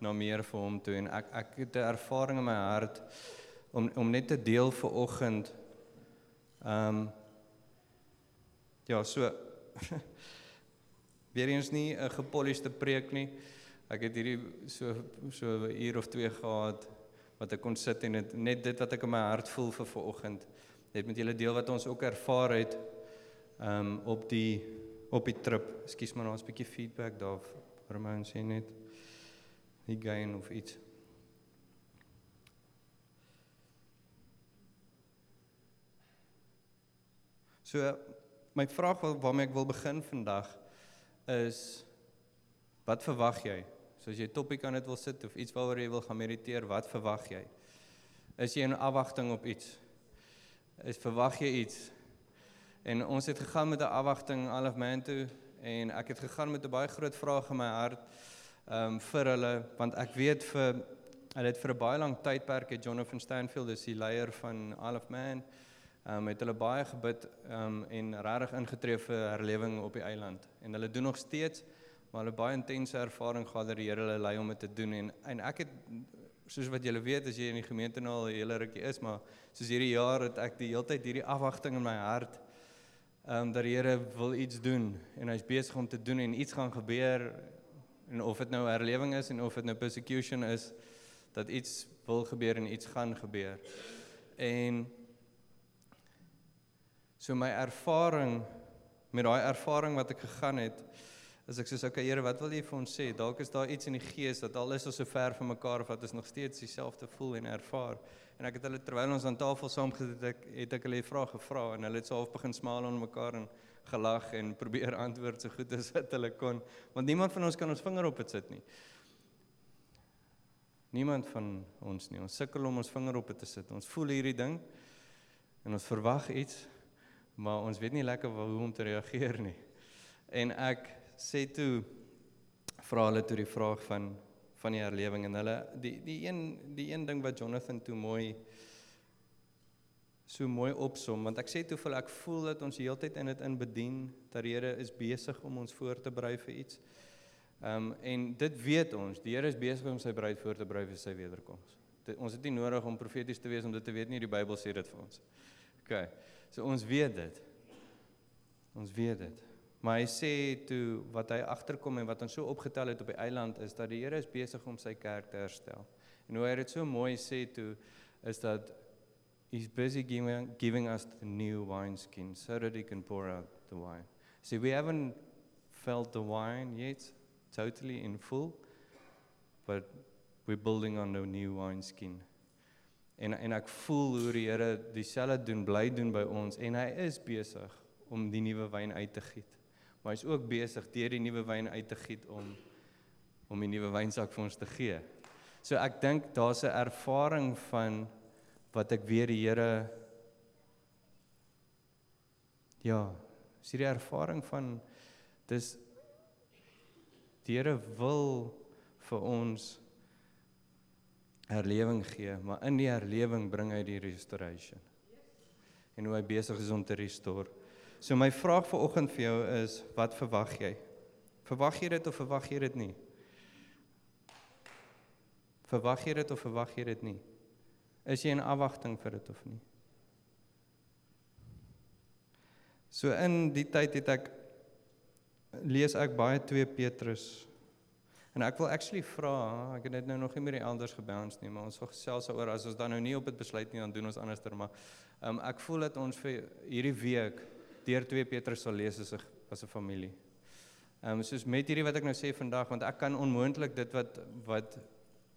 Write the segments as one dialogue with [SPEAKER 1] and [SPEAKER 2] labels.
[SPEAKER 1] na meer vir hom toe en ek ek het 'n ervaring in my hart om om net te deel vir oggend. Ehm um, ja, so weer eens nie 'n gepolished preek nie. Ek het hierdie so so 'n uur of twee gehad wat ek kon sit en het, net dit wat ek in my hart voel vir vanoggend net met julle deel wat ons ook ervaar het ehm um, op die op die trip. Ekskuus maar, ons 'n bietjie feedback daar. Ramon sê net gain of iets. So my vraag waarmee ek wil begin vandag is wat verwag jy? So as jy topik aan dit wil sit of iets waaroor jy wil gaan mediteer, wat verwag jy? Is jy in afwagting op iets? Is verwag jy iets? En ons het gegaan met 'n afwagting alf man toe en ek het gegaan met 'n baie groot vraag in my hart ehm um, vir hulle want ek weet vir hulle het vir 'n baie lang tydperk het Jonathan Stanfield is die leier van alf man ehm um, het hulle baie gebid ehm um, en regtig ingetree vir herlewing op die eiland. En hulle doen nog steeds maar hulle baie intense ervaring gehad dat die Here hulle lei om dit te doen. En en ek het soos wat julle weet as jy in die gemeente nou al 'n hele rukkie is maar soos hierdie jaar het ek die hele tyd hierdie afwagting in my hart ehm um, dat die Here wil iets doen en hy's besig om te doen en iets gaan gebeur en of dit nou herlewing is en of dit nou persecution is dat iets wil gebeur en iets gaan gebeur. En so my ervaring met daai ervaring wat ek gegaan het is ek sê okay Here, wat wil jy vir ons sê? Dalk is daar iets in die gees dat al is ons so ver van mekaar of wat is nog steeds dieselfde voel en ervaar. En ek het hulle terwyl ons aan tafel saam gesit het, het ek hulle 'n vraag gevra en hulle het so half begin smaal aan mekaar en gelag en probeer antwoord so goed as wat hulle kon, want niemand van ons kan ons vinger op dit sit nie. Niemand van ons nie. Ons sukkel om ons vinger op dit te sit. Ons voel hierdie ding en ons verwag iets, maar ons weet nie lekker hoe om te reageer nie. En ek sê toe vra hulle toe die vraag van van die herlewing en hulle die die een die een ding wat Jonathan toe mooi so mooi opsom want ek sê toe vir ek voel dat ons heeltyd in dit in bedien dat die Here is besig om ons voor te berei vir iets. Ehm um, en dit weet ons, die Here is besig om sy bruid voor te berei vir sy wederkoms. Dit, ons het nie nodig om profeties te wees om dit te weet nie, die Bybel sê dit vir ons. OK. So ons weet dit. Ons weet dit. Maar hy sê toe wat hy agterkom en wat ons so opgetel het op die eiland is dat die Here is besig om sy kerk te herstel. En hoe hy dit so mooi sê toe is dat he's busy giving giving us the new wineskin so that he can pour out the wine. See we haven't felt the wine yet totally in full but we're building on the new wineskin. En en ek voel hoe die Here dieselfde doen, bly doen by ons en hy is besig om die nuwe wyn uit te giet maar hy's ook besig deur die nuwe wyn uit te giet om om die nuwe wynsak vir ons te gee. So ek dink daar's 'n ervaring van wat ek weer die Here ja, is hierdie ervaring van dis die Here wil vir ons herlewing gee, maar in die herlewing bring hy die restoration. En hoe hy besig is om te restore So my vraag vir oggend vir jou is, wat verwag jy? Verwag jy dit of verwag jy dit nie? Verwag jy dit of verwag jy dit nie? Is jy in afwagting vir dit of nie? So in die tyd het ek lees ek baie 2 Petrus en ek wil actually vra, ek het dit nou nog nie meer elders gebouns nie, maar ons wil gesels oor as ons dan nou nie op dit besluit nie dan doen ons anderster maar um, ek voel dat ons vir hierdie week deur 2 Petrus sal lees as 'n as 'n familie. Ehm um, soos met hierdie wat ek nou sê vandag want ek kan onmoontlik dit wat wat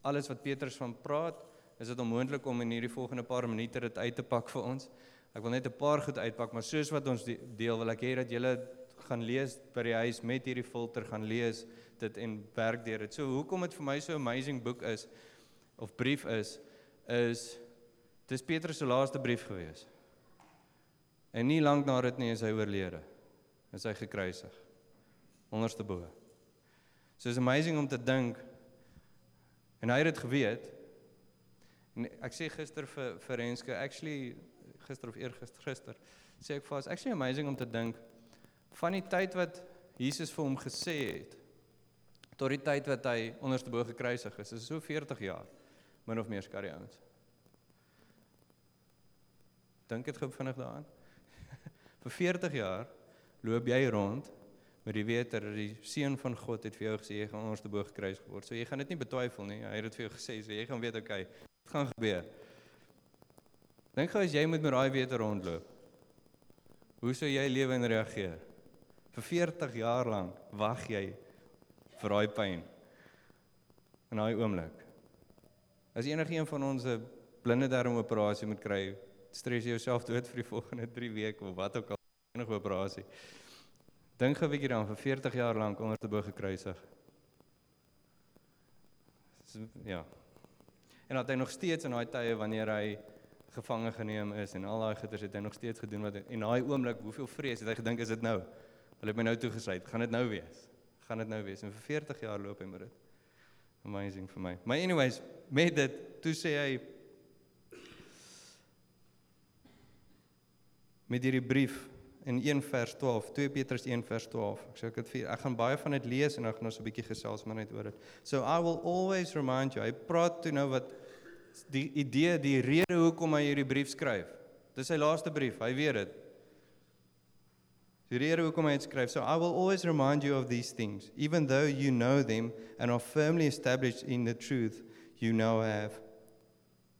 [SPEAKER 1] alles wat Petrus van praat, is dit onmoontlik om in hierdie volgende paar minute dit uit te pak vir ons. Ek wil net 'n paar goed uitpak, maar soos wat ons deel wil ek hê dat julle gaan lees by die huis met hierdie filter gaan lees dit en werk deur dit. So hoekom dit vir my so 'n amazing boek is of brief is is dis Petrus se laaste brief gewees. En nie lank na dit nie is hy oorlede. Is hy gekruisig. Onderste bo. So is amazing om te dink en hy het dit geweet. En ek sê gister vir vir Renske actually gister of eergister gister sê ek vir actually amazing om te dink van die tyd wat Jesus vir hom gesê het tot die tyd wat hy onderste bo gekruisig is. Dit is so 40 jaar min of meer skare ouens. Dink dit gou vinnig daaraan. vir 40 jaar loop jy rond met die wete dat die seun van God het vir jou gesê jy gaan onderste bo gekruisig word. So jy gaan dit nie betwyfel nie. Hy het dit vir jou gesê, so jy gaan weet okay, dit gaan gebeur. Dink gou as jy moet met daai wete rondloop. Hoe sou jy lewe en reageer? Vir 40 jaar lank wag jy vir daai pyn. In daai oomblik. As enigiemand van ons 'n blinde darm operasie moet kry, stres jy jouself dood vir die volgende 3 weke of wat ook al enige operasie. Dink gou 'n bietjie dan vir 40 jaar lank onder te bo gekruisig. Ja. En dat hy nog steeds in daai tye wanneer hy gevange geneem is en al daai goeders het hy nog steeds gedoen wat en daai oomblik hoeveel vrees het hy gedink is dit nou? Hulle het my nou toegesluit. Gaan dit nou wees? Gaan dit nou wees? En vir 40 jaar loop hy met dit. Amazing vir my. Maar anyways, met dit toe sê hy met hierdie brief in 1 vers 12, 2 Petrus 1 vers 12. Ek sê ek het vier, ek gaan baie van dit lees en ek gaan nou so 'n bietjie gesels maar net oor dit. So I will always remind you. Hy praat toe nou wat die idee, die rede hoekom hy hierdie brief skryf. Dis sy laaste brief, hy weet dit. Die rede hoekom hy dit skryf. So I will always remind you of these things, even though you know them and are firmly established in the truth you now have.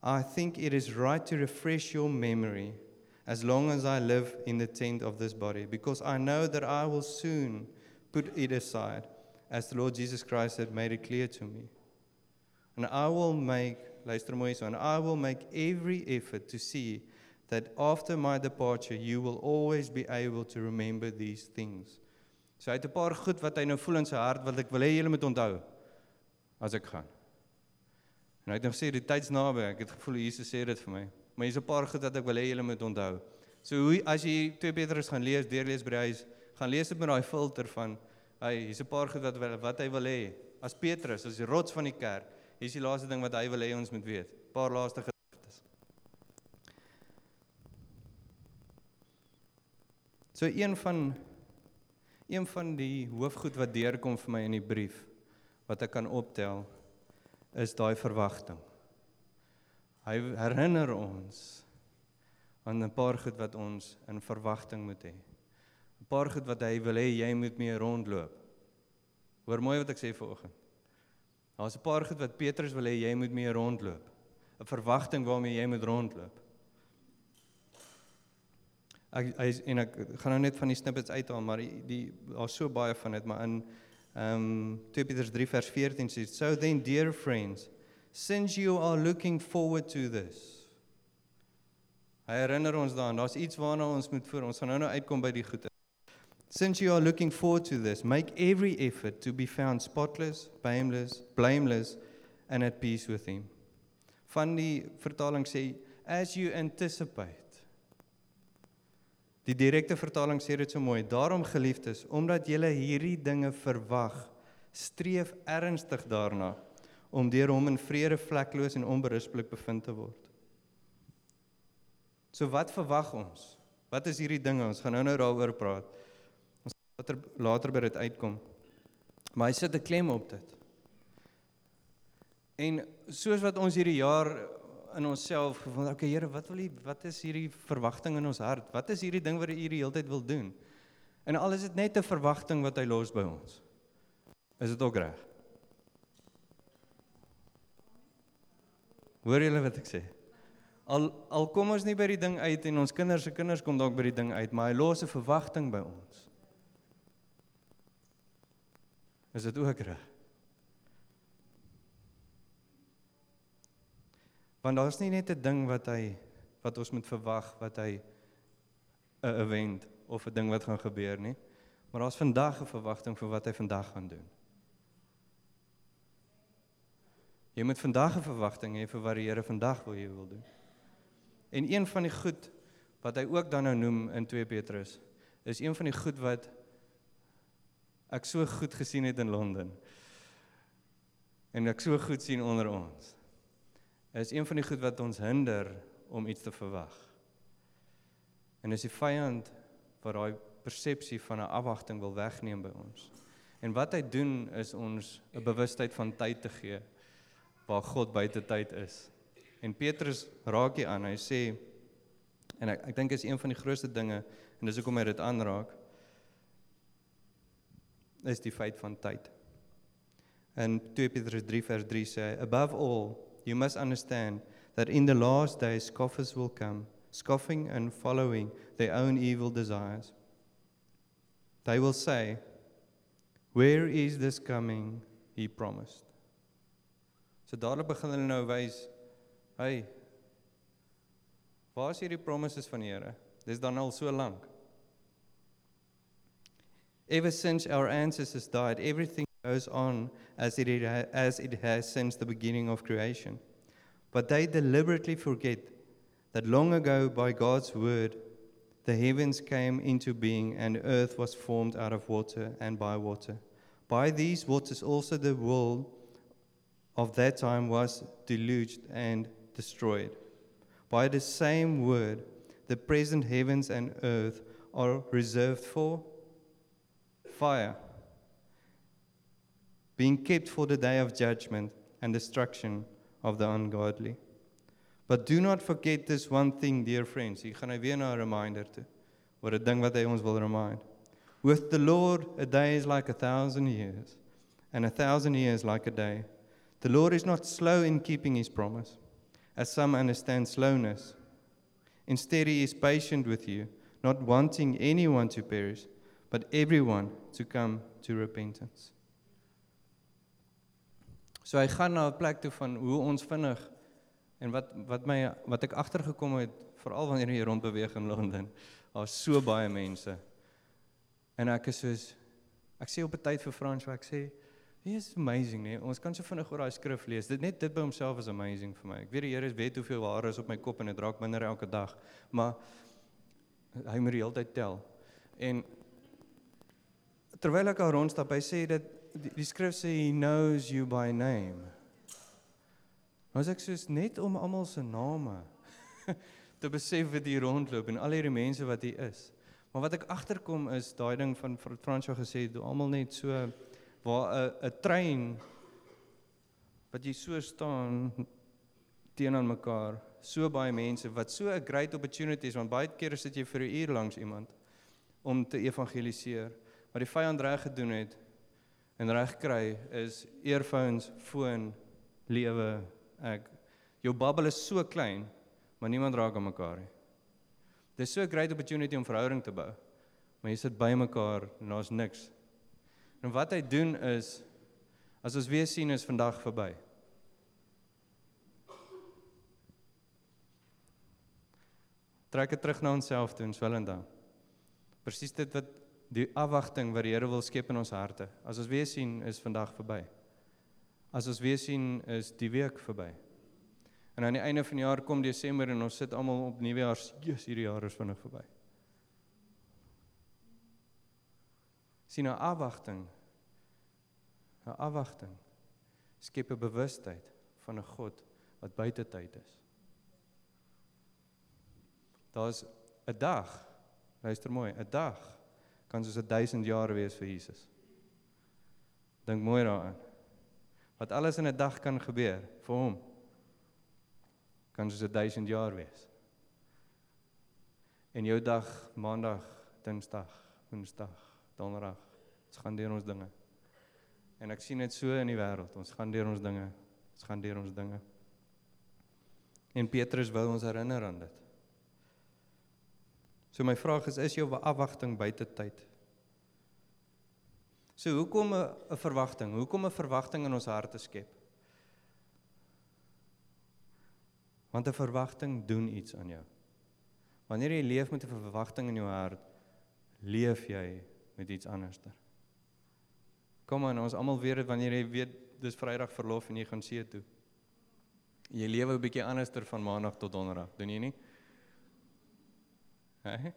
[SPEAKER 1] I think it is right to refresh your memory as long as I live in the tent of this body, because I know that I will soon put it aside, as the Lord Jesus Christ had made it clear to me. And I will make, luister mooi so, and I will make every effort to see that after my departure you will always be able to remember these things. So hy het 'n paar goed wat hy nou voel in sy hart wat ek wil hê julle moet onthou as ek gaan. En hy het nog sê die tyd's naby. Ek het gevoel Jesus sê dit vir my. Maar hier's 'n paar goed wat ek wil hê julle moet onthou. So hoe as jy 2 Petrus gaan lees, deurlees by die huis, gaan lees dit met daai filter van hy hier's 'n paar goed wat wat hy wil hê. As Petrus, as die rots van die kerk, hier's die laaste ding wat hy wil hê ons moet weet. 'n Paar laaste gedagtes. So een van een van die hoofgoed wat deurkom vir my in die brief wat ek kan optel is daai verwagting. Hy herinner ons aan 'n paar goed wat ons in verwagting moet hê. 'n Paar goed wat hy wil hê jy moet mee rondloop. Hoor mooi wat ek sê vanoggend. Daar's 'n paar goed wat Petrus wil hê jy moet mee rondloop. 'n Verwagting waarmee jy moet rondloop. Ek hy en ek gaan nou net van die snippets uithaal, maar die, die daar's so baie van dit, maar in ehm um, 2 Petrus 3 vers 14 sê so then dear friends since you are looking forward to this. Hy herinner ons daaraan, daar's iets waarna ons moet voor. Ons gaan nou nou uitkom by die goeie. Since you are looking forward to this, make every effort to be found spotless, blameless, blameless and at peace with him. Van die vertaling sê as you anticipate. Die direkte vertaling sê dit so mooi. Daarom geliefdes, omdat julle hierdie dinge verwag, streef ernstig daarna om deur hom in vrede vlekloos en onberispelik bevind te word. So wat verwag ons? Wat is hierdie dinge? Ons gaan nou-nou daaroor praat. Ons later later by dit uitkom. Maar hy sit 'n klem op dit. En soos wat ons hierdie jaar in onsself gevoel, okay Here, wat wil U wat is hierdie verwagting in ons hart? Wat is hierdie ding wat U die hele tyd wil doen? En al is dit net 'n verwagting wat hy los by ons. Is dit ook reg? Hoor julle wat ek sê? Al al kom ons nie by die ding uit en ons kinders se kinders kom dalk by die ding uit, maar hy los 'n verwagting by ons. Is dit ook reg? Want daar's nie net 'n ding wat hy wat ons moet verwag wat hy 'n event of 'n ding wat gaan gebeur nie, maar daar's vandag 'n verwagting vir wat hy vandag gaan doen. Jy moet vandag 'n verwagting hê vir wat die Here vandag wil jy wil doen. En een van die goed wat hy ook dan nou noem in 2 Petrus is een van die goed wat ek so goed gesien het in Londen. En ek so goed sien onder ons. Is een van die goed wat ons hinder om iets te verwag. En is die vyand wat daai persepsie van 'n afwagting wil wegneem by ons. En wat hy doen is ons 'n bewustheid van tyd te gee waar God buite tyd is. En Petrus raak hier aan. Hy sê en ek ek dink is een van die grootste dinge en dis hoekom hy dit aanraak is die feit van tyd. In 2 Petrus 3 vers 3 sê above all you must understand that in the last days scoffers will come scoffing and following their own evil desires. They will say, Where is this coming he promised? So dadelik begin hulle nou wys, hey, waar is hierdie promises van die Here? Dis dan al so lank. Ever since our ancestors died, everything goes on as it, as it has since the beginning of creation. But they deliberately forget that long ago, by God's word, the heavens came into being and earth was formed out of water and by water. By these waters, also the world of that time was deluged and destroyed. By the same word, the present heavens and earth are reserved for fire, being kept for the day of judgment and destruction of the ungodly. But do not forget this one thing, dear friends. Hier gaan hy weer na 'n reminder toe oor 'n ding wat hy ons wil remind. With the Lord, a day is like a thousand years, and a thousand years like a day. The Lord is not slow in keeping his promise, as some understand slowness. Instead, he is patient with you, not wanting anyone to perish, but everyone to come to repentance. So hy gaan na 'n plek toe van hoe ons vinnig En wat wat my wat ek agtergekom het veral wanneer jy rond beweeg in Londen, daar's so baie mense. En ek is soos ek sê op 'n tyd vir Frans ek sê, "Dit is amazing, nee. Ons kan so vinnig oor daai skrif lees. Dit net dit by homself is amazing vir my. Ek weet die Here weet hoeveel hare is op my kop en dit raak minder elke dag, maar hy moet die hele tyd tel. En terwyl ek al rondstap, hy sê dit die, die skrif sê he knows you by name. Maar as ek soos net om almal se name te besef wat hier rondloop en al hierdie mense wat hier is. Maar wat ek agterkom is daai ding van Fransjo gesê het, almal net so waar 'n 'n trein wat jy so staan teenoor mekaar, so baie mense wat so 'n great opportunity is want baie kere sit jy vir 'n uur langs iemand om te evangeliseer. Wat die vyand reg gedoen het en reg kry is earphones, foon, lewe ek jou bubble is so klein, maar niemand raak aan mekaar nie. Dis so 'n great opportunity om verhouding te bou. Maar jy sit by mekaar en daar's niks. En wat hy doen is as ons weer sien is vandag verby. Trek dit terug na onsself toe, ons wil en dan. Presies dit wat die afwagting wat die Here wil skep in ons harte. As ons weer sien is vandag verby. As ons weer sien is die week verby. En aan die einde van die jaar kom Desember en ons sit almal op nuwejaars, Jesus, hierdie jaar is vinnig verby. Sien 'n afwagting. 'n Afwagting skep 'n bewustheid van 'n God wat buite tyd is. Daar's 'n dag. Luister mooi, 'n dag kan soos 'n 1000 jaar wees vir Jesus. Dink mooi daaraan wat alles in 'n dag kan gebeur vir hom kan soos 'n 1000 jaar wees. En jou dag, maandag, dinsdag, woensdag, donderdag, ons gaan deur ons dinge. En ek sien dit so in die wêreld, ons gaan deur ons dinge. Ons gaan deur ons dinge. En Petrus wil ons herinner aan dit. So my vraag is is jou afwagting buite tyd? So hoekom 'n verwagting? Hoekom 'n verwagting in ons harte skep? Want 'n verwagting doen iets aan jou. Wanneer jy leef met 'n verwagting in jou hart, leef jy met iets anderster. Kom aan, ons almal weet dit wanneer jy weet dis Vrydag verlof en jy gaan see toe. Jy lewe 'n bietjie anderster van Maandag tot Donderdag, doen jy nie? Hè?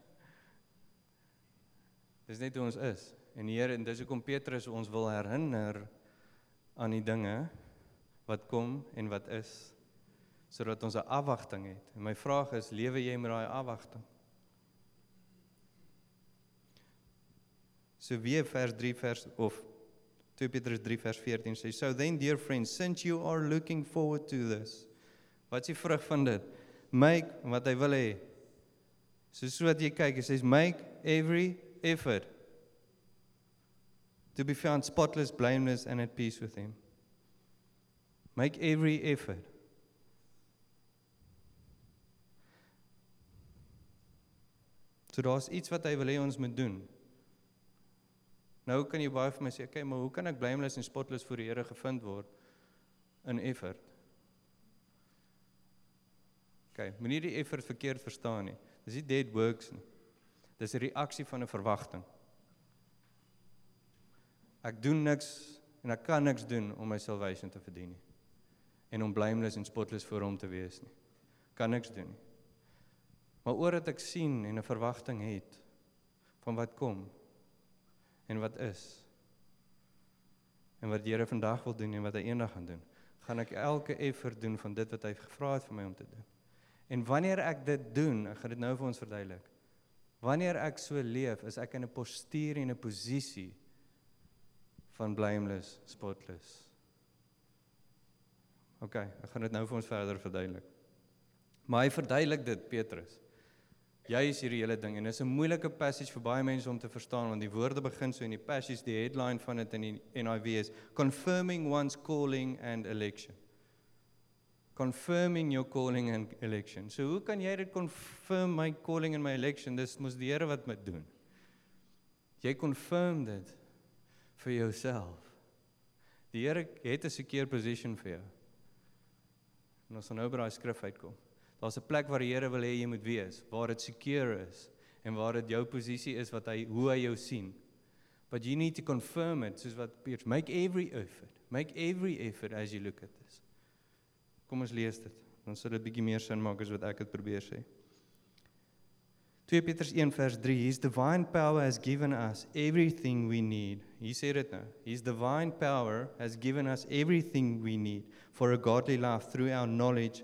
[SPEAKER 1] Dis net hoe ons is. En die Here en dis hoekom Petrus ons wil herinner aan die dinge wat kom en wat is sodat ons 'n afwagting het. En my vraag is, lewe jy met daai afwagting? So weer vers 3 vers of 2 Petrus 3 vers 14 sê so then dear friends since you are looking forward to this wat die vrug van dit? Make wat hy wil hê. Soos wat jy kyk hy sê make every effort to be found spotless blameless and at peace with him. Make every effort. So daar's iets wat hy wil hê ons moet doen. Nou kan jy baie vir my sê, "Oké, okay, maar hoe kan ek blameless en spotless voor die Here gevind word in effort?" OK, moenie die effort verkeerd verstaan nie. Dis nie dead works nie. Dis 'n reaksie van 'n verwagting. Ek doen niks en ek kan niks doen om my salvation te verdien nie. En om blameless en spotless voor hom te wees nie. Kan niks doen nie. Maar oor dit ek sien en 'n verwagting het van wat kom en wat is en wat die Here vandag wil doen en wat hy eendag gaan doen, gaan ek elke effort doen van dit wat hy gevra het vir my om te doen. En wanneer ek dit doen, ek gaan dit nou vir ons verduidelik. Wanneer ek so leef, is ek in 'n postuur en 'n posisie van blameless, spotless. OK, ek gaan dit nou vir ons verder verduidelik. Maar hy verduidelik dit Petrus Jy is hierdie hele ding en dit is 'n moeilike passage vir baie mense om te verstaan want die woorde begin so in die passage die headline van dit in die NIV is confirming one's calling and election. Confirming your calling and election. So hoe kan jy dit confirm my calling and my election? Dis mos die Here wat moet doen. Jy confirm dit vir jouself. Die Here het 'n secure position vir jou. En ons gaan nou by daai skrif uitkom. Daar's 'n plek waar die Here wil hê jy moet wees, waar dit secure is en waar dit jou posisie is wat hy hoe hy jou sien. But you need to confirm it soos wat Petrus make every effort. Make every effort as you look at this. Kom ons lees dit. Dan sal dit bietjie meer sin maak as wat ek dit probeer sê. 2 Petrus 1 vers 3 His divine power has given us everything we need. He said it now. His divine power has given us everything we need for a godly life through our knowledge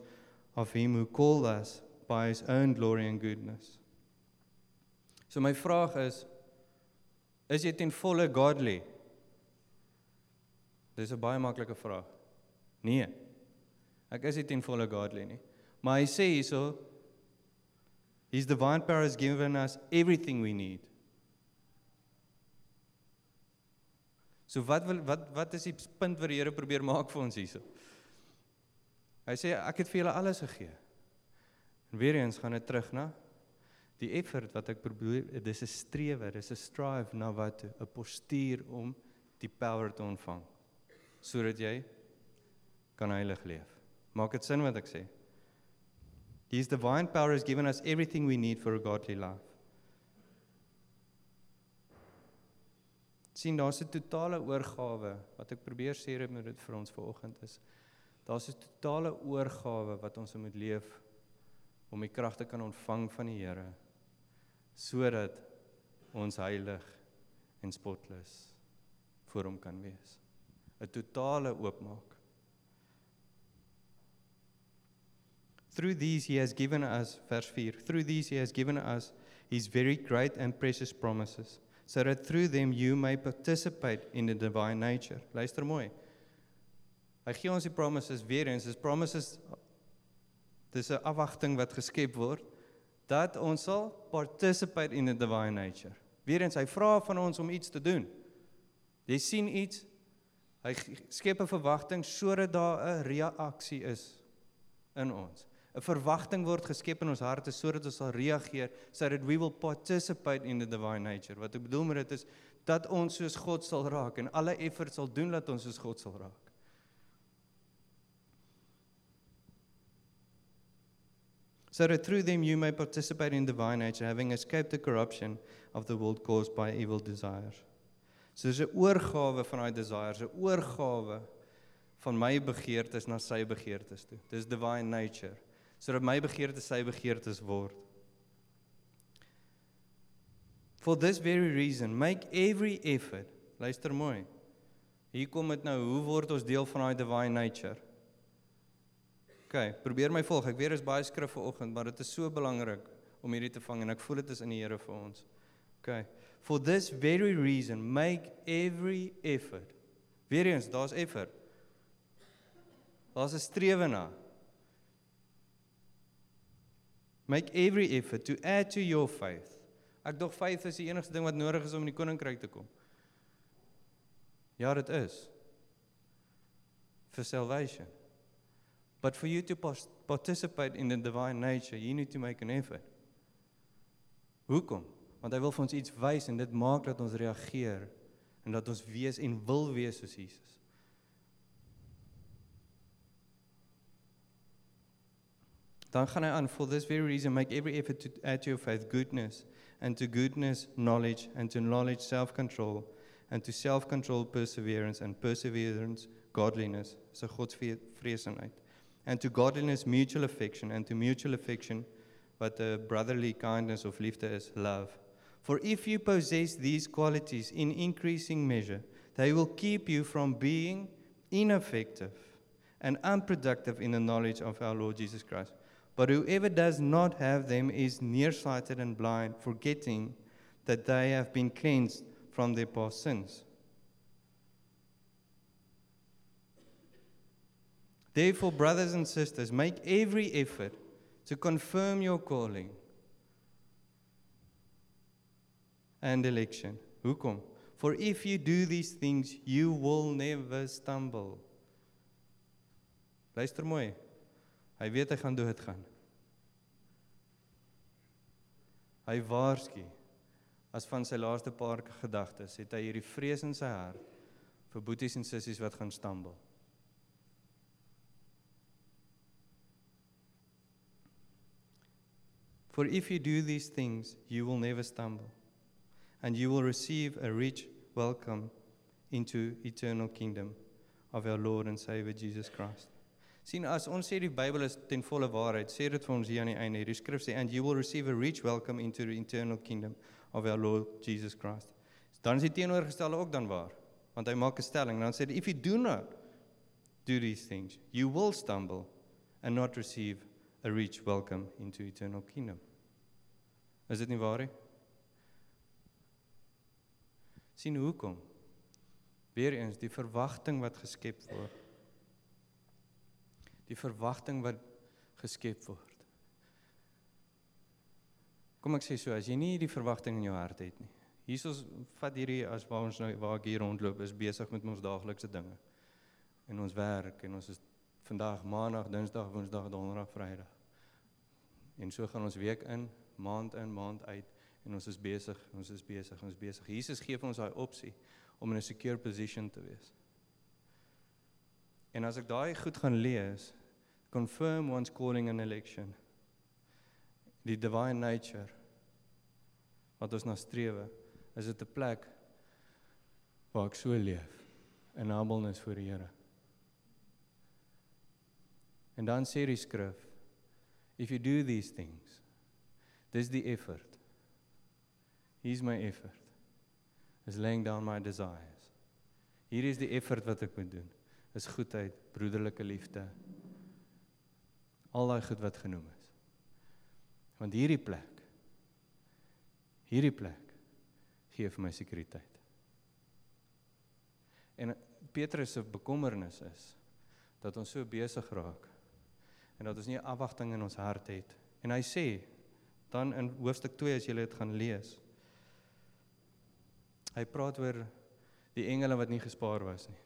[SPEAKER 1] of him who called us by his own glory and goodness. So my vraag is is jy ten volle godly? Dis 'n baie maklike vraag. Nee. Ek is nie ten volle godly nie. Maar hy sê hierso His divine power has given us everything we need. So wat wil wat wat is die punt wat die Here probeer maak vir ons hierso? Hy sê ek het vir julle alles gegee. En weer eens gaan dit terug na die effort wat ek probeer dis 'n strewe, dis 'n strive na wat 'n postuur om die power te ontvang sodat jy kan heilig leef. Maak dit sin wat ek sê? His divine power has given us everything we need for a godly life. sien daar's 'n totale oorgawe wat ek probeer sê met dit vir ons vanoggend is Daar's 'n totale oorgawe wat ons moet leef om die krag te kan ontvang van die Here sodat ons heilig en spotless voor hom kan wees. 'n Totale oopmaak. Through these he has given us verse 4. Through these he has given us his very great and precious promises so that through them you may participate in the divine nature. Luister mooi. Hy gee ons die promises weer eens, dis promises dis 'n afwagting wat geskep word dat ons sal participate in the divine nature. Weer eens hy vra van ons om iets te doen. Jy sien iets, hy skep 'n verwagting sodat daar 'n reaksie is in ons. 'n Verwagting word geskep in ons harte sodat ons sal reageer, sodat we will participate in the divine nature. Wat ek bedoel met dit is dat ons soos God sal raak en alle effort sal doen dat ons soos God sal raak. So that through them you may participate in divine nature, having escaped the corruption of the world caused by evil desires. So dis 'n oorgawe van daai desires, 'n oorgawe van my begeertes na sy begeertes toe. Dis divine nature, sodat my begeertes sy begeertes word. For this very reason, make every effort. Luister mooi. Hier kom dit nou, hoe word ons deel van daai divine nature? OK, probeer my volg. Ek weet dit is baie skrif vanoggend, maar dit is so belangrik om hierdie te vang en ek voel dit is in die Here vir ons. OK. For this very reason, make every effort. Weereens, daar's effort. Daar's 'n strewe na. Make every effort to add to your faith. Ek dog faith is die enigste ding wat nodig is om in die koninkryk te kom. Ja, dit is. For salvation. But for you to participate in the divine nature, you need to make an effort. Hoekom? Want hy wil vir ons iets wys en dit maak dat ons reageer en dat ons wees en wil wees soos Jesus. Dan gaan hy aan for this very reason make every effort to add to your faith goodness and to goodness knowledge and to knowledge self-control and to self-control perseverance and perseverance godliness so godsvreesenheid and to godliness mutual affection and to mutual affection but the brotherly kindness of liefde is love. For if you possess these qualities in increasing measure they will keep you from being ineffective and unproductive in the knowledge of our Lord Jesus Christ. But whoever does not have them is nearsighted and blind forgetting that they have been cleansed from their past sins Therefore, brothers and sisters, make every effort to confirm your calling and election. Hoekom? For if you do these things, you will never stumble. Luister mooi. Hy weet hy gaan doodgaan. Hy waarsku as van sy laaste paar gedagtes het hy hierdie vrees in sy hart vir boeties en sissies wat gaan stumble. For if you do these things, you will never stumble, and you will receive a rich welcome into eternal kingdom of our Lord and Savior Jesus Christ. sien as ons sê die Bybel is ten volle waarheid, sê dit vir ons hier aan die einde. Hierdie skrif sê and you will receive a rich welcome into the eternal kingdom of our Lord Jesus Christ. Dan is die teenoorgestelde ook dan waar, want hy maak 'n stelling. Dan sê hy if you do not do these things, you will stumble and not receive a rich welcome into eternal kingdom. Is dit nie waar nie? sien hoekom? Weereens die verwagting wat geskep word. Die verwagting wat geskep word. Kom ek sê so, as jy nie die verwagting in jou hart het nie. Jesus vat hierdie as waar ons nou waar ek hier rondloop is besig met ons daaglikse dinge. En ons werk en ons is vandag maandag, dinsdag, woensdag, donderdag, vrydag. En so gaan ons week in, maand in, maand uit en ons is besig, ons is besig, ons is besig. Jesus gee vir ons daai opsie om in 'n secure position te wees. En as ek daai goed gaan lees, confirm one's calling and election. Die divine nature wat ons na strewe, is dit 'n plek waar ek so leef in humbleness voor die Here. En dan sê die skrif, if you do these things, dis die effort. Here's my effort. Is laying down my desires. Hier is die effort wat ek moet doen. Is goedheid, broederlike liefde. Al daai goed wat genoem is. Want hierdie plek hierdie plek gee vir my sekuriteit. En Petrus se bekommernis is dat ons so besig raak en dat ons nie afwagting in ons hart het. En hy sê dan in hoofstuk 2 as jy dit gaan lees. Hy praat oor die engele wat nie gespaar was nie.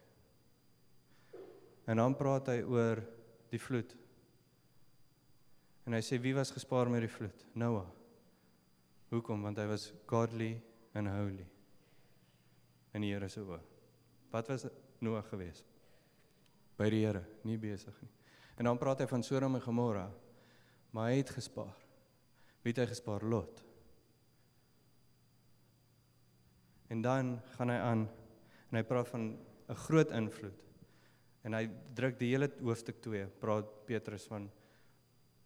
[SPEAKER 1] En dan praat hy oor die vloed. En hy sê wie was gespaar met die vloed? Noah. Hoekom? Want hy was godly and holy. In die Here se oë. Wat was Noah gewees? By die Here, nie besig nie. En dan praat hy van Sodom en Gomorra. Maar hy het gespaar. Wie het hy gespaar? Lot. En dan gaan hy aan en hy praat van 'n groot invloed. En hy druk die hele hoofstuk 2, praat Petrus van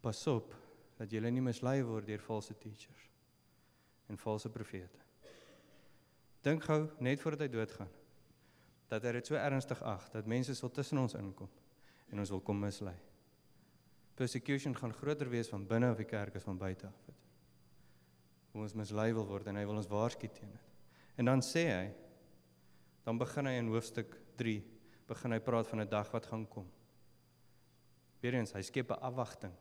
[SPEAKER 1] pas op dat jy nie mislei word deur valse teachers en valse profete. Dink gou net voordat hy doodgaan dat hy dit so ernstig ag dat mense sal tussen ons inkom en ons wil kom mislei. Persecution gaan groter wees van binne of die kerk as van buite af. Hoe ons mislei wil word en hy wil ons waarsku teen dit. En dan sê hy dan begin hy in hoofstuk 3 begin hy praat van 'n dag wat gaan kom. Weerens, hy skep 'n afwagting.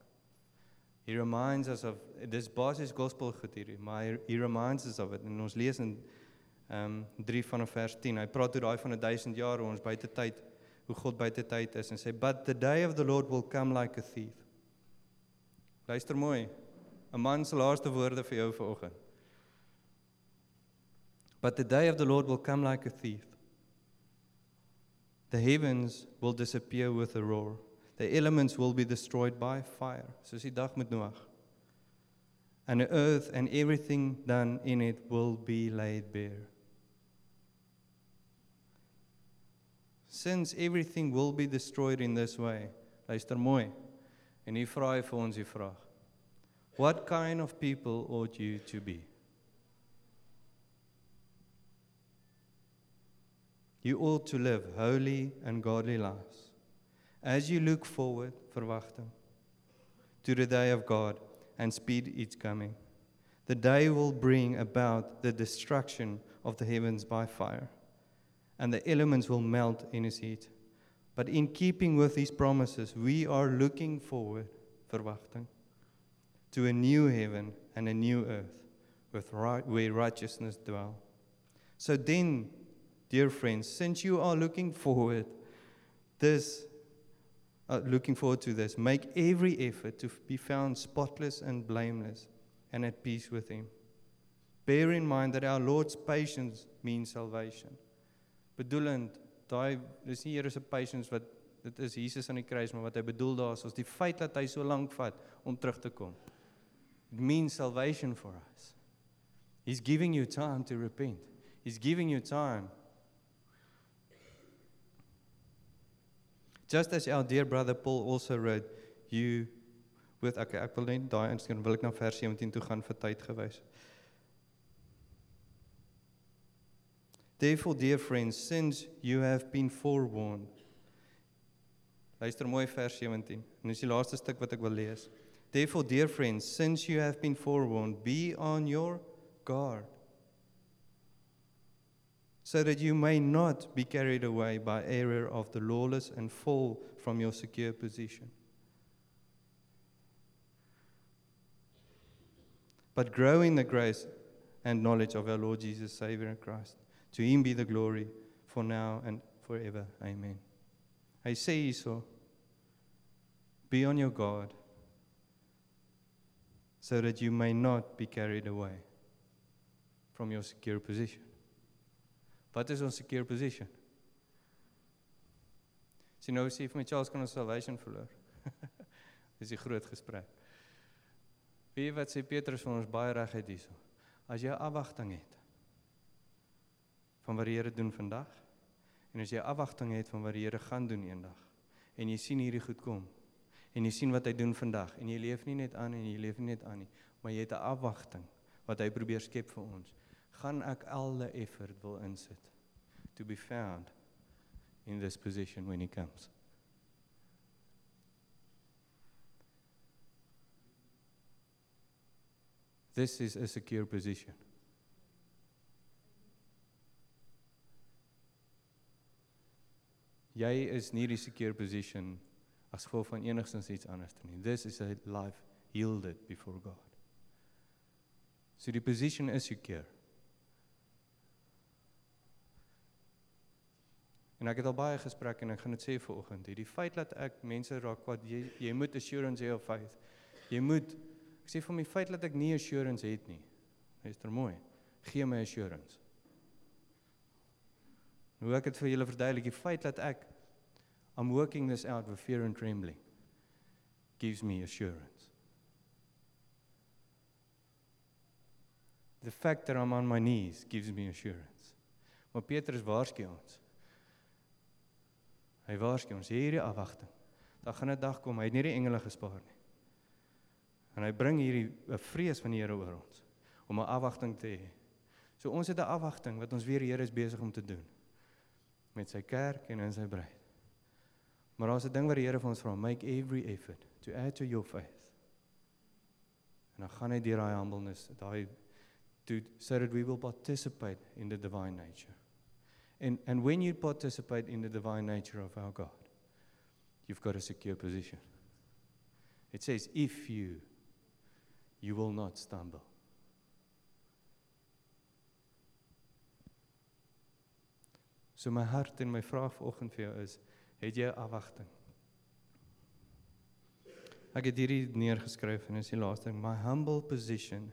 [SPEAKER 1] He reminds us of this basies gospel goed hierdie, maar he, he reminds us of it en ons lees in ehm um, 3 van vers 10. Hy praat oor daai van 'n 1000 jaar hoe ons buite tyd hoe God buite tyd is en sê but the day of the Lord will come like a thief. Luister mooi. 'n Man se laaste woorde vir jou vanoggend. But the day of the Lord will come like a thief. The heavens will disappear with a roar. The elements will be destroyed by fire. Soos die dag met Noag. And the earth and everything done in it will be laid bare. Since everything will be destroyed in this way. Luister mooi. En hier vra hy vir ons die vraag. What kind of people ought you to be? You ought to live holy and godly lives. As you look forward, verwagting, to the day of God and speed its coming. The day will bring about the destruction of the heavens by fire, and the elements will melt in his heat. But in keeping with these promises, we are looking forward, verwagting, to a new heaven and a new earth with right, where righteousness dwell. So then, dear friends, since you are looking forward this uh, looking forward to this, make every effort to be found spotless and blameless and at peace with him. Bear in mind that our Lord's patience means salvation. Bedoelend, daai dis nie Here se patience wat dit is Jesus aan die kruis, maar wat hy bedoel daar is ons die feit dat hy so lank vat om terug te kom. It means salvation for us. He's giving you time to repent. He's giving you time Just as our dear brother Paul also wrote, you with okay, ek wil net daai inskrif wil ek na vers 17 toe gaan vir tyd gewys. Therefore dear friends, since you have been forewarned. Luister mooi vers 17. En dis die laaste stuk wat ek wil lees. Therefore dear friends, since you have been forewarned, be on your guard. so that you may not be carried away by error of the lawless and fall from your secure position. But grow in the grace and knowledge of our Lord Jesus, Savior and Christ. To him be the glory for now and forever. Amen. Hy sê hierso be on your guard so that you may not be carried away from your secure position. Wat is ons secure position? Sien nou sê vir my Charles kan ons salvation verloor. Dis 'n groot gesprek. Wie wat sê Petrus van ons baie regheid hierso. As jy afwagting het van wat die Here doen vandag en as jy afwagting het van wat die Here gaan doen eendag en jy sien hierdie goed kom en jy sien wat hy doen vandag en jy leef nie net aan en jy leef nie net aan nie, maar jy het 'n afwagting wat hy probeer skep vir ons gaan ek alle effort wil insit to be found in this position when he comes. This is a secure position. Jy is nie secure position as gevolg van enigstens iets anders nie. This is a life yielded before God. So die position is secure. En ek het al baie gesprekke en ek gaan dit sê vir oggend. Hierdie feit dat ek mense raak wat jy jy moet assurance hê of faith. Jy moet ek sê vir my feit dat ek nie assurance het nie. Luister mooi. Gee my assurance. Hoe ek dit vir julle verduidelik, die feit dat ek I'm working this out with fear and trembling gives me assurance. The fact that I'm on my knees gives me assurance. Maar Petrus waarsku ons. Hy waarsku ons hierdie afwagting. Daar gaan 'n dag kom, hy het nie die engele gespaar nie. En hy bring hierdie 'n vrees van die Here oor ons om 'n afwagting te hê. So ons het 'n afwagting wat ons weer die Here is besig om te doen met sy kerk en in sy bruid. Maar daar's 'n ding wat die Here vir ons vra, make every effort to add to your faith. En dan gaan hy deur daai humbleness, daai to so that we will participate in the divine nature. And and when you participate in the divine nature of our God, you've got a secure position. It says if you you will not stumble. So my hart en my vraag vanoggend vir jou is, het jy afwagting? Ek het hierdie neergeskryf en is die laaste ding, my humble position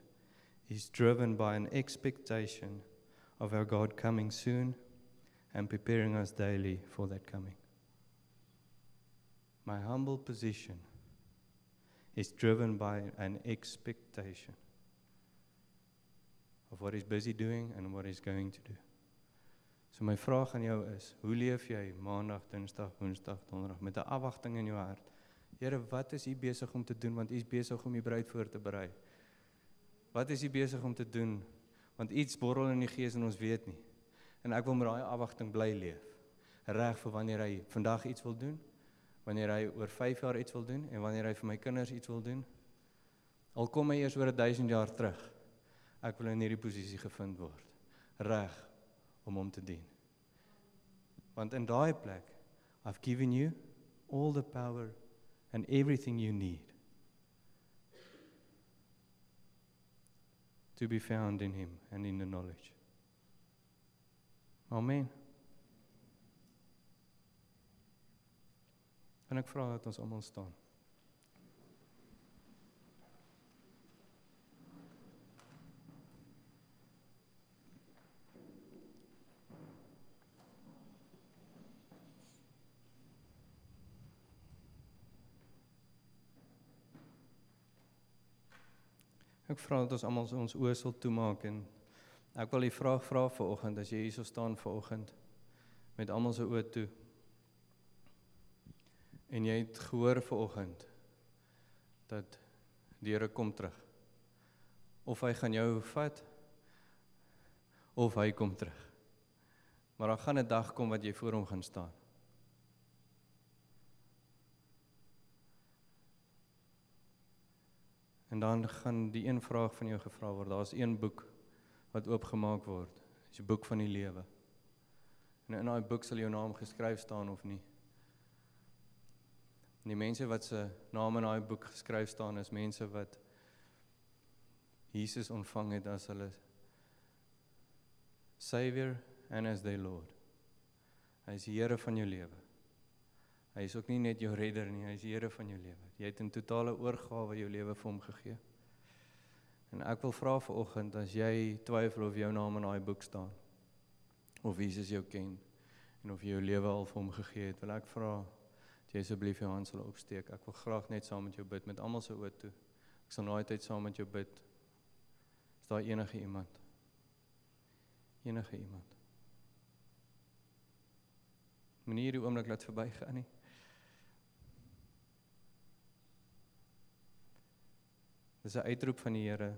[SPEAKER 1] is driven by an expectation of our God coming soon and preparing us daily for that coming. My humble position is driven by an expectation of what he's busy doing and what he's going to do. So my vraag aan jou is, hoe leef jy maandag, dinsdag, woensdag, donderdag met 'n afwagting in jou hart? Here, wat is U besig om te doen want U is besig om U bruid voor te berei? Wat is U besig om te doen? Want iets borrel in die gees en ons weet nie. En ek wil met daai afwagting bly leef. Reg vir wanneer hy vandag iets wil doen, wanneer hy oor 5 jaar iets wil doen en wanneer hy vir my kinders iets wil doen. Al kom hy eers oor 1000 jaar terug. Ek wil in hierdie posisie gevind word. Reg om hom te dien. Want in daai plek I've given you all the power and everything you need to be found in him and in the knowledge. Amen. En ek vra dat ons almal staan. Ek vra dat ons almal ons oë sal toemaak en ek wil die vraag vra vir oggend as jy hier sou staan vir oggend met almal se oë toe. En jy het gehoor vir oggend dat die Here kom terug. Of hy gaan jou vat of hy kom terug. Maar daar gaan 'n dag kom wat jy voor hom gaan staan. En dan gaan die een vraag van jou gevra word. Daar's een boek wat oopgemaak word. Dis die boek van die lewe. En in daai boek sal jou naam geskryf staan of nie. En die mense wat se name in daai boek geskryf staan is mense wat Jesus ontvang het as hulle Savior and as their Lord. Hy is die Here van jou lewe. Hy is ook nie net jou redder nie, hy is die Here van jou lewe. Jy het in totale oorgawe jou lewe vir hom gegee. En ek wil vra vir oggend as jy twyfel of jou naam in daai boek staan of Jesus jou ken en of jy jou lewe al vir hom gegee het, wil ek vra dat jy asseblief jou hand sal opsteek. Ek wil graag net saam met jou bid met almal se oë toe. Ek sal nooit tyd saam met jou bid. Is daar enige iemand? Enige iemand? Moenie hierdie oomblik laat verbygaan nie. Dis 'n uitroep van die Here.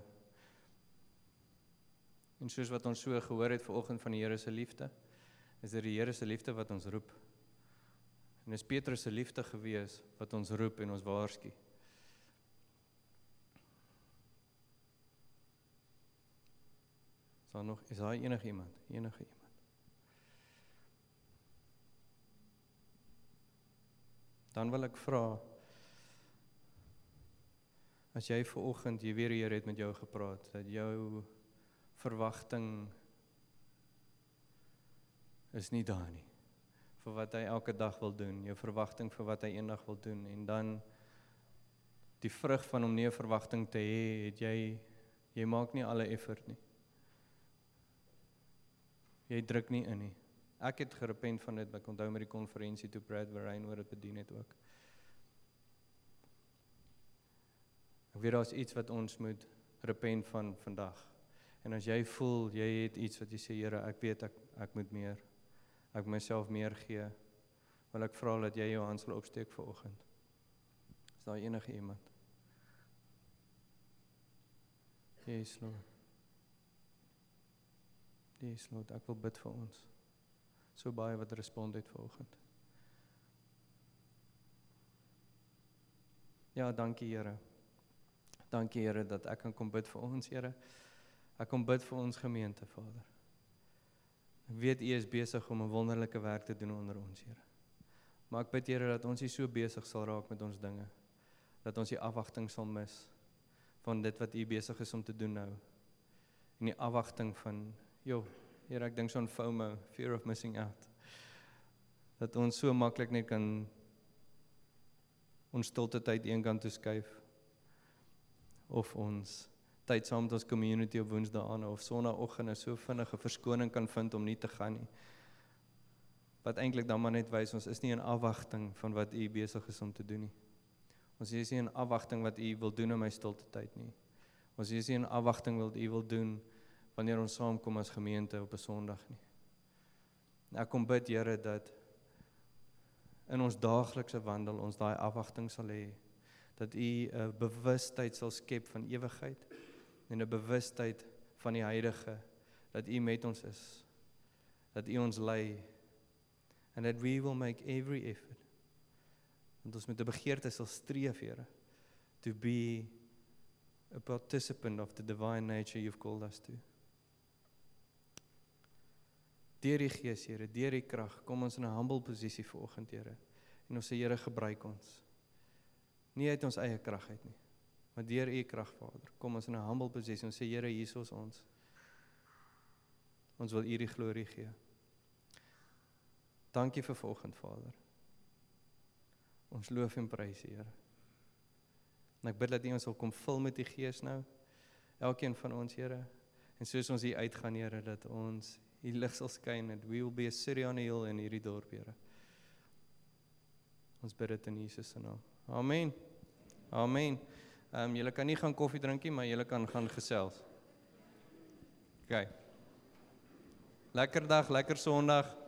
[SPEAKER 1] En soos wat ons so gehoor het vanoggend van die Here se liefde, is dit die Here se liefde wat ons roep. En dis Petrus se liefde gewees wat ons roep en ons waarsku. Is daar nog is daar enige iemand? Enige iemand? Dan wil ek vra As jy ver oggend jy weer Here het met jou gepraat dat jou verwagting is nie daar nie vir wat hy elke dag wil doen, jou verwagting vir wat hy eendag wil doen en dan die vrug van om nie 'n verwagting te hê, het jy jy maak nie alle effort nie. Jy druk nie in nie. Ek het gerepent van dit, ek onthou met die konferensie toe Brad Warren oor dit bedien het ook. Ek weet daar's iets wat ons moet repent van vandag. En as jy voel jy het iets wat jy sê Here, ek weet ek ek moet meer. Ek myself meer gee. Wil ek vra dat jy jou hand sal opsteek vir oggend. Is daar enige iemand? Jesus Lord. Jesus Lord, ek wil bid vir ons. So baie wat respond het vir oggend. Ja, dankie Here. Dankie Here dat ek kan kom bid vir ons Here. Ek kom bid vir ons gemeente Vader. Ek weet U is besig om 'n wonderlike werk te doen onder ons, Here. Maar ek bid Here dat ons nie so besig sal raak met ons dinge dat ons die afwagting sal mis van dit wat U besig is om te doen nou. En die afwagting van, joh, Here, ek dink so aan FOMO, fear of missing out. Dat ons so maklik net kan ons stilte tyd eenkant toe skuif of ons tyd saam met ons community op Woensdae aan of Sondagoggend so vinnige verskoning kan vind om nie te gaan nie. Wat eintlik dan maar net wys ons is nie in afwagting van wat U besig is om te doen nie. Ons is nie in afwagting wat U wil doen in my stilte tyd nie. Ons is nie in afwagting wat U wil doen wanneer ons saamkom as gemeente op 'n Sondag nie. Ek kom bid Here dat in ons daaglikse wandel ons daai afwagting sal hê dat u 'n bewustheid sal skep van ewigheid en 'n bewustheid van die heilige dat u met ons is dat u ons lei and that we will make every effort en ons met 'n begeerte sal streef Here to be a participant of the divine nature you've called us to Deur die Gees, Here, deur die krag, kom ons in 'n humble posisie vanoggend, Here. En ons sê Here, gebruik ons. Nie uit ons eie krag uit nie, maar deur U krag, Vader. Kom ons in 'n humble posisie. Ons sê Here, hier is ons. Ons wil U die glorie gee. Dankie vir vanoggend, Vader. Ons loof en prys U, Here. En ek bid dat U ons sal kom vul met U Gees nou. Elkeen van ons, Here. En soos ons hier uitgaan, Here, dat ons die lig sal skyn and we will be a city on a hill in hierdie dorp, Here. Ons bid dit in Jesus se naam. Amen. Amen. Ehm um, julle kan nie gaan koffie drink nie, maar julle kan gaan gesels. OK. Lekker dag, lekker Sondag.